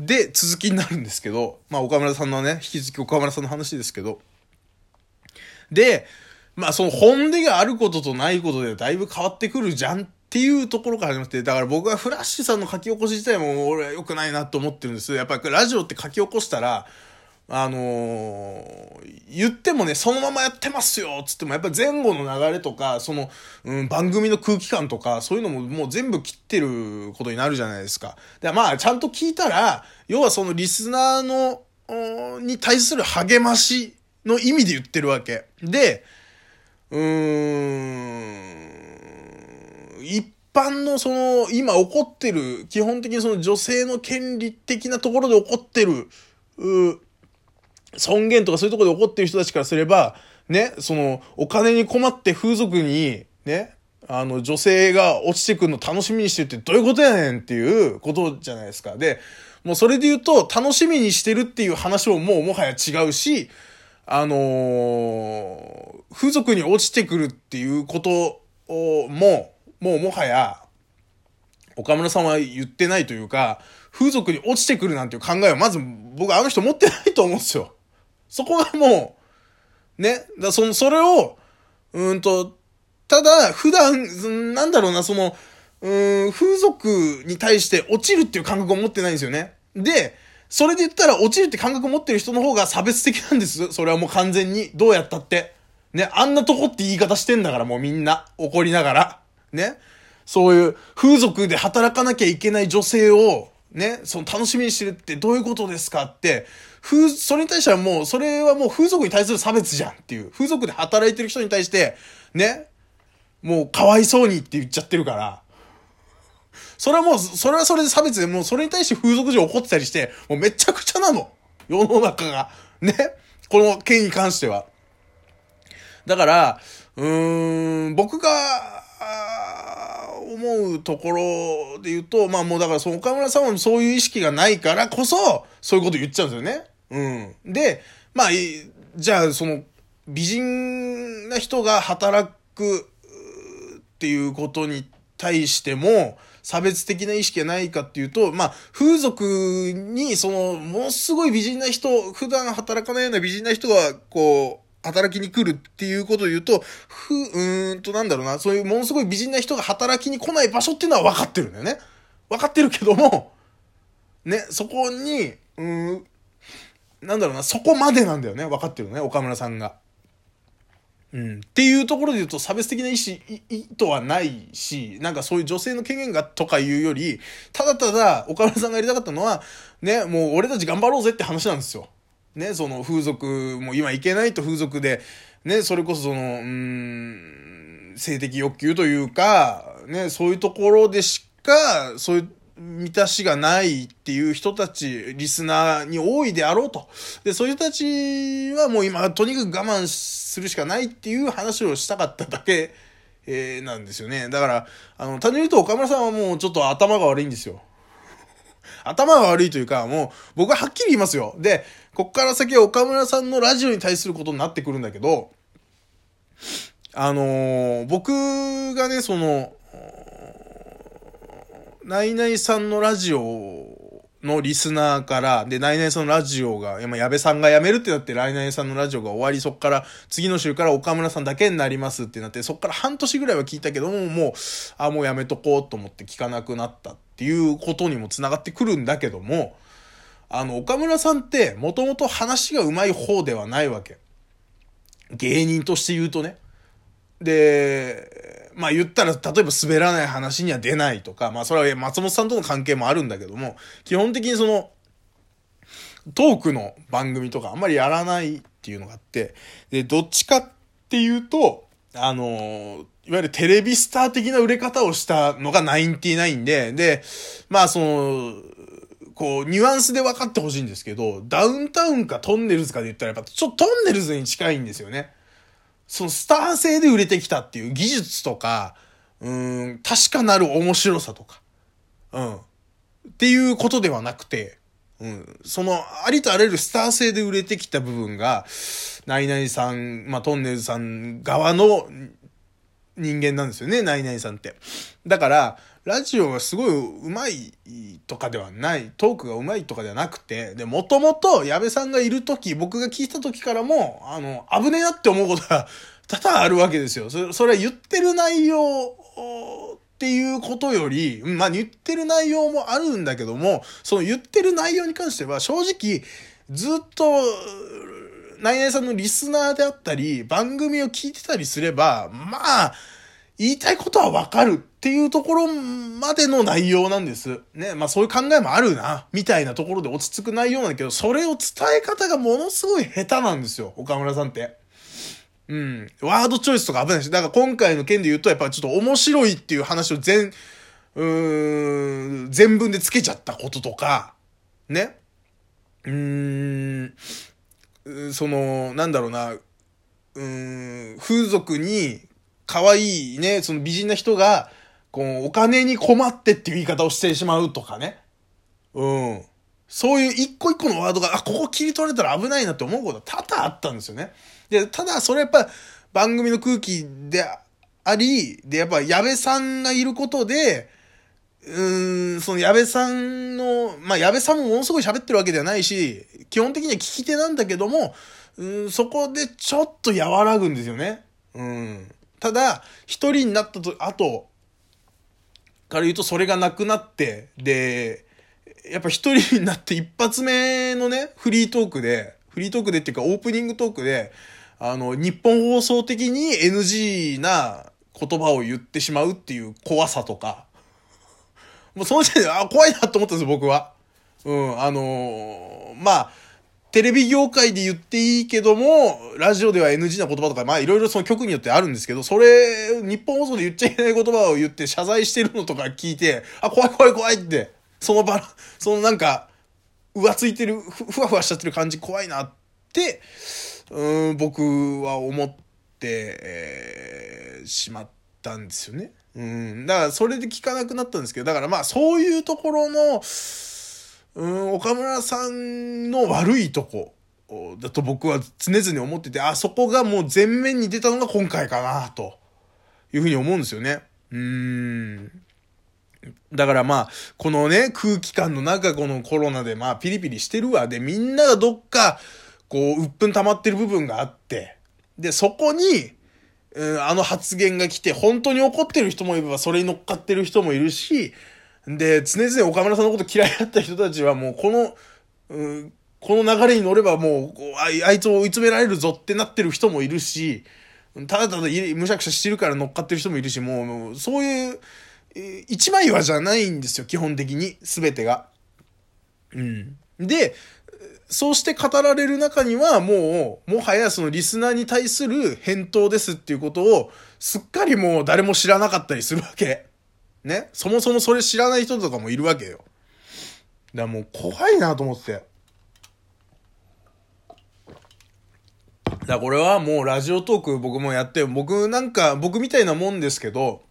で、続きになるんですけど、まあ岡村さんのね、引き続き岡村さんの話ですけど、で、まあその本音があることとないことでだいぶ変わってくるじゃんっていうところから始まって、だから僕はフラッシュさんの書き起こし自体も俺は良くないなと思ってるんです。やっぱりラジオって書き起こしたら、あのー、言ってもね、そのままやってますよつっても、やっぱ前後の流れとか、その、うん、番組の空気感とか、そういうのももう全部切ってることになるじゃないですか。で、まあ、ちゃんと聞いたら、要はそのリスナーの、に対する励ましの意味で言ってるわけ。で、うーん、一般のその、今起こってる、基本的にその女性の権利的なところで起こってる、う尊厳とかそういうところで起こってる人たちからすれば、ね、その、お金に困って風俗に、ね、あの、女性が落ちてくるの楽しみにしてるってどういうことやねんっていうことじゃないですか。で、もうそれで言うと、楽しみにしてるっていう話ももうもはや違うし、あのー、風俗に落ちてくるっていうことを、も、もうもはや、岡村さんは言ってないというか、風俗に落ちてくるなんていう考えはまず僕あの人持ってないと思うんですよ。そこがもう、ね、だその、それを、うんと、ただ、普段、なんだろうな、その、うん、風俗に対して落ちるっていう感覚を持ってないんですよね。で、それで言ったら落ちるって感覚を持ってる人の方が差別的なんです。それはもう完全に。どうやったって。ね、あんなとこって言い方してんだからもうみんな。怒りながら。ね。そういう風俗で働かなきゃいけない女性を、ね、その楽しみにしてるってどういうことですかって、風、それに対してはもう、それはもう風俗に対する差別じゃんっていう。風俗で働いてる人に対して、ね、もうかわいそうにって言っちゃってるから、それはもう、それはそれで差別で、もうそれに対して風俗上怒ってたりして、もうめちゃくちゃなの。世の中が。ね。この件に関しては。だから、うーん、僕が、思うところで言うと、まあもうだからその岡村さんはそういう意識がないからこそ、そういうこと言っちゃうんですよね。うん。で、まあ、じゃあその、美人な人が働くっていうことに対しても、差別的な意識がないかっていうと、まあ、風俗に、その、ものすごい美人な人、普段働かないような美人な人が、こう、働きに来るっていうことを言うと、ふ、うーんとなんだろうな、そういうものすごい美人な人が働きに来ない場所っていうのは分かってるんだよね。分かってるけども、ね、そこに、うん、なんだろうな、そこまでなんだよね。分かってるのね、岡村さんが。うん。っていうところで言うと差別的な意思、意図はないし、なんかそういう女性の権限がとかいうより、ただただ岡村さんがやりたかったのは、ね、もう俺たち頑張ろうぜって話なんですよ。ね、その風俗も今行けないと風俗で、ね、それこそその、うん、性的欲求というか、ね、そういうところでしか、そういう満たしがないっていう人たち、リスナーに多いであろうと。で、そういう人たちはもう今、とにかく我慢するしかないっていう話をしたかっただけ、えー、なんですよね。だから、あの、単純に言うと岡村さんはもうちょっと頭が悪いんですよ。頭が悪いというか、もう、僕ははっきり言いますよ。で、こっから先は岡村さんのラジオに対することになってくるんだけど、あのー、僕がね、その、ナイナイさんのラジオのリスナーから、で、ナイナイさんのラジオが、今、矢部さんが辞めるってなって、ナイナイさんのラジオが終わり、そっから、次の週から岡村さんだけになりますってなって、そっから半年ぐらいは聞いたけども、もう、あ、もうやめとこうと思って聞かなくなったっていうことにも繋がってくるんだけども、あの、岡村さんって、もともと話が上手い方ではないわけ。芸人として言うとね。で、まあ言ったら、例えば滑らない話には出ないとか、まあそれは松本さんとの関係もあるんだけども、基本的にその、トークの番組とかあんまりやらないっていうのがあって、で、どっちかっていうと、あの、いわゆるテレビスター的な売れ方をしたのがナインティナインで、で、まあその、こう、ニュアンスで分かってほしいんですけど、ダウンタウンかトンネルズかで言ったらやっぱちょっとトンネルズに近いんですよね。そのスター性で売れてきたっていう技術とか、うん、確かなる面白さとか、うん。っていうことではなくて、うん、その、ありとあらゆるスター性で売れてきた部分が、ナイナイさん、まあ、トンネルさん側の人間なんですよね、ナイナイさんって。だから、ラジオがすごい上手いとかではない、トークが上手いとかではなくて、で、もともと矢部さんがいる時、僕が聞いた時からも、あの、危ねえなって思うことが多々あるわけですよ。それ、それは言ってる内容っていうことより、まあ言ってる内容もあるんだけども、その言ってる内容に関しては正直、ずっと、ナイナイさんのリスナーであったり、番組を聞いてたりすれば、まあ、言いたいことはわかるっていうところまでの内容なんです。ね。まあそういう考えもあるな、みたいなところで落ち着く内容なんだけど、それを伝え方がものすごい下手なんですよ、岡村さんって。うん。ワードチョイスとか危ないし、だから今回の件で言うと、やっぱちょっと面白いっていう話を全、うーん、全文でつけちゃったこととか、ね。うーん、その、なんだろうな、うーん、風俗に可愛いね、その美人な人が、こう、お金に困ってっていう言い方をしてしまうとかね。うん。そういう一個一個のワードが、あ、ここ切り取られたら危ないなって思うことは多々あったんですよね。で、ただそれやっぱ番組の空気であり、で、やっぱ矢部さんがいることで、うーん、その矢部さんの、まあ矢部さんもものすごい喋ってるわけではないし、基本的には聞き手なんだけども、うん、そこでちょっと和らぐんですよね。うん。ただ、一人になったと、後から言うとそれがなくなって、で、やっぱ一人になって一発目のね、フリートークで、フリートークでっていうかオープニングトークで、あの、日本放送的に NG な言葉を言ってしまうっていう怖さとか、もうその時点で、あ、怖いなと思ったんですよ、僕は。うん、あのー、まあ、テレビ業界で言っていいけども、ラジオでは NG な言葉とか、まあいろいろその曲によってあるんですけど、それ、日本放送で言っちゃいけない言葉を言って謝罪してるのとか聞いて、あ、怖い怖い怖いって、その場、そのなんか、浮ついてるふ、ふわふわしちゃってる感じ怖いなって、うん、僕は思って、えー、しまったんですよね。うん。だからそれで聞かなくなったんですけど、だからまあそういうところの、うん、岡村さんの悪いとこだと僕は常々思ってて、あそこがもう前面に出たのが今回かな、というふうに思うんですよね。うん。だからまあ、このね、空気感の中、このコロナでまあピリピリしてるわ。で、みんながどっか、こう、鬱憤溜まってる部分があって、で、そこに、うん、あの発言が来て、本当に怒ってる人もいれば、それに乗っかってる人もいるし、で、常々岡村さんのこと嫌いだった人たちはもうこの、うん、この流れに乗ればもうあ、あいつを追い詰められるぞってなってる人もいるし、ただただむしゃくしゃしてるから乗っかってる人もいるし、もう、そういう、一枚岩じゃないんですよ、基本的に、すべてが。うん。で、そうして語られる中には、もう、もはやそのリスナーに対する返答ですっていうことを、すっかりもう誰も知らなかったりするわけ。ね。そもそもそれ知らない人とかもいるわけよ。だからもう怖いなと思って。だからこれはもうラジオトーク僕もやって、僕なんか、僕みたいなもんですけど、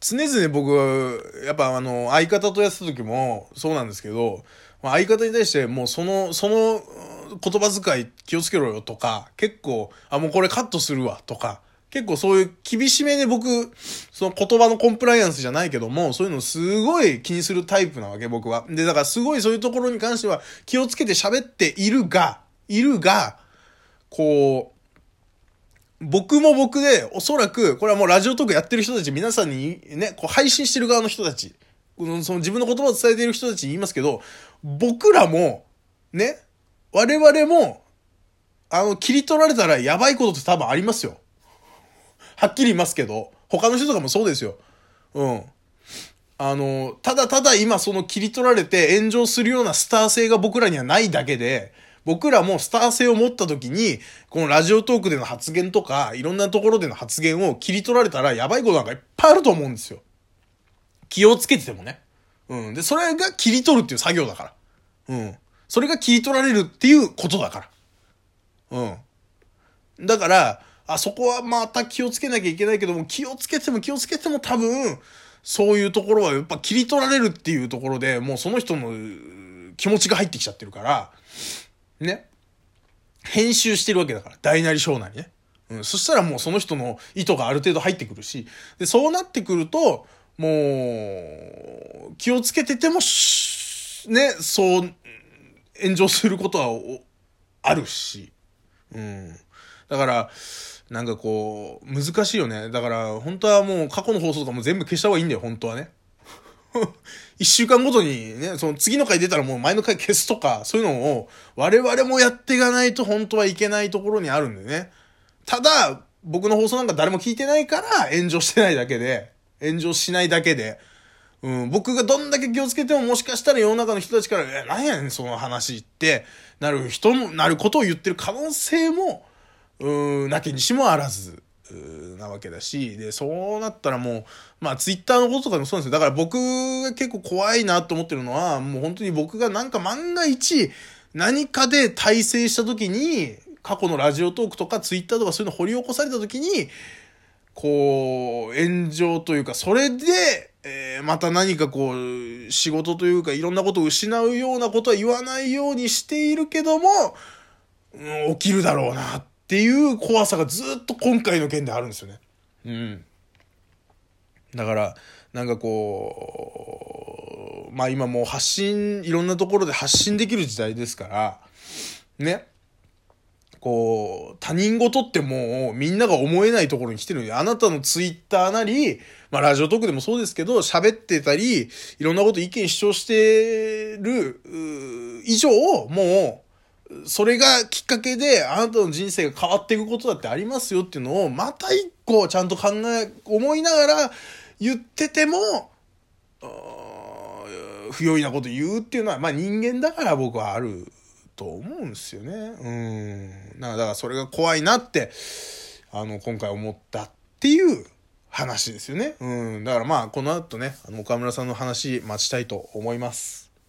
常々僕、やっぱあの、相方とやってた時もそうなんですけど、相方に対してもうその、その言葉遣い気をつけろよとか、結構、あ、もうこれカットするわとか、結構そういう厳しめで僕、その言葉のコンプライアンスじゃないけども、そういうのすごい気にするタイプなわけ、僕は。で、だからすごいそういうところに関しては気をつけて喋っているが、いるが、こう、僕も僕で、おそらく、これはもうラジオトークやってる人たち、皆さんにね、こう配信してる側の人たち、その自分の言葉を伝えている人たちに言いますけど、僕らも、ね、我々も、あの、切り取られたらやばいことって多分ありますよ。はっきり言いますけど、他の人とかもそうですよ。うん。あの、ただただ今その切り取られて炎上するようなスター性が僕らにはないだけで、僕らもスター性を持った時に、このラジオトークでの発言とか、いろんなところでの発言を切り取られたらやばいことなんかいっぱいあると思うんですよ。気をつけててもね。うん。で、それが切り取るっていう作業だから。うん。それが切り取られるっていうことだから。うん。だから、あそこはまた気をつけなきゃいけないけども、気をつけても気をつけても多分、そういうところはやっぱ切り取られるっていうところでもうその人の気持ちが入ってきちゃってるから、ね。編集してるわけだから、大なり小なりね。うん。そしたらもうその人の意図がある程度入ってくるし、で、そうなってくると、もう、気をつけてても、ね、そう、炎上することはあるし。うん。だから、なんかこう、難しいよね。だから、本当はもう過去の放送とかも全部消した方がいいんだよ、本当はね。一週間ごとにね、その次の回出たらもう前の回消すとか、そういうのを我々もやっていかないと本当はいけないところにあるんでね。ただ、僕の放送なんか誰も聞いてないから炎上してないだけで、炎上しないだけで、うん、僕がどんだけ気をつけてももしかしたら世の中の人たちから、え、何やねん、その話ってなる人も、なることを言ってる可能性も、うん、なきにしもあらず。なわけだし、で、そうなったらもう、まあツイッターのこととかもそうなんですよ。だから僕が結構怖いなと思ってるのは、もう本当に僕がなんか万が一、何かで体制した時に、過去のラジオトークとかツイッターとかそういうの掘り起こされた時に、こう、炎上というか、それで、えー、また何かこう、仕事というか、いろんなことを失うようなことは言わないようにしているけども、うん、起きるだろうなってっていう怖さがずっと今回の件であるんですよね。うん。だから、なんかこう、まあ今もう発信、いろんなところで発信できる時代ですから、ね。こう、他人事ってもうみんなが思えないところに来てるんで、あなたのツイッターなり、まあラジオトークでもそうですけど、喋ってたり、いろんなこと意見主張してる以上、もう、それがきっかけであなたの人生が変わっていくことだってありますよっていうのを、また一個ちゃんと考え、思いながら言ってても、不用意なこと言うっていうのは、まあ人間だから僕はあると思うんですよね。うん。だからそれが怖いなって、あの、今回思ったっていう話ですよね。うん。だからまあ、この後ね、あの、岡村さんの話待ちたいと思います。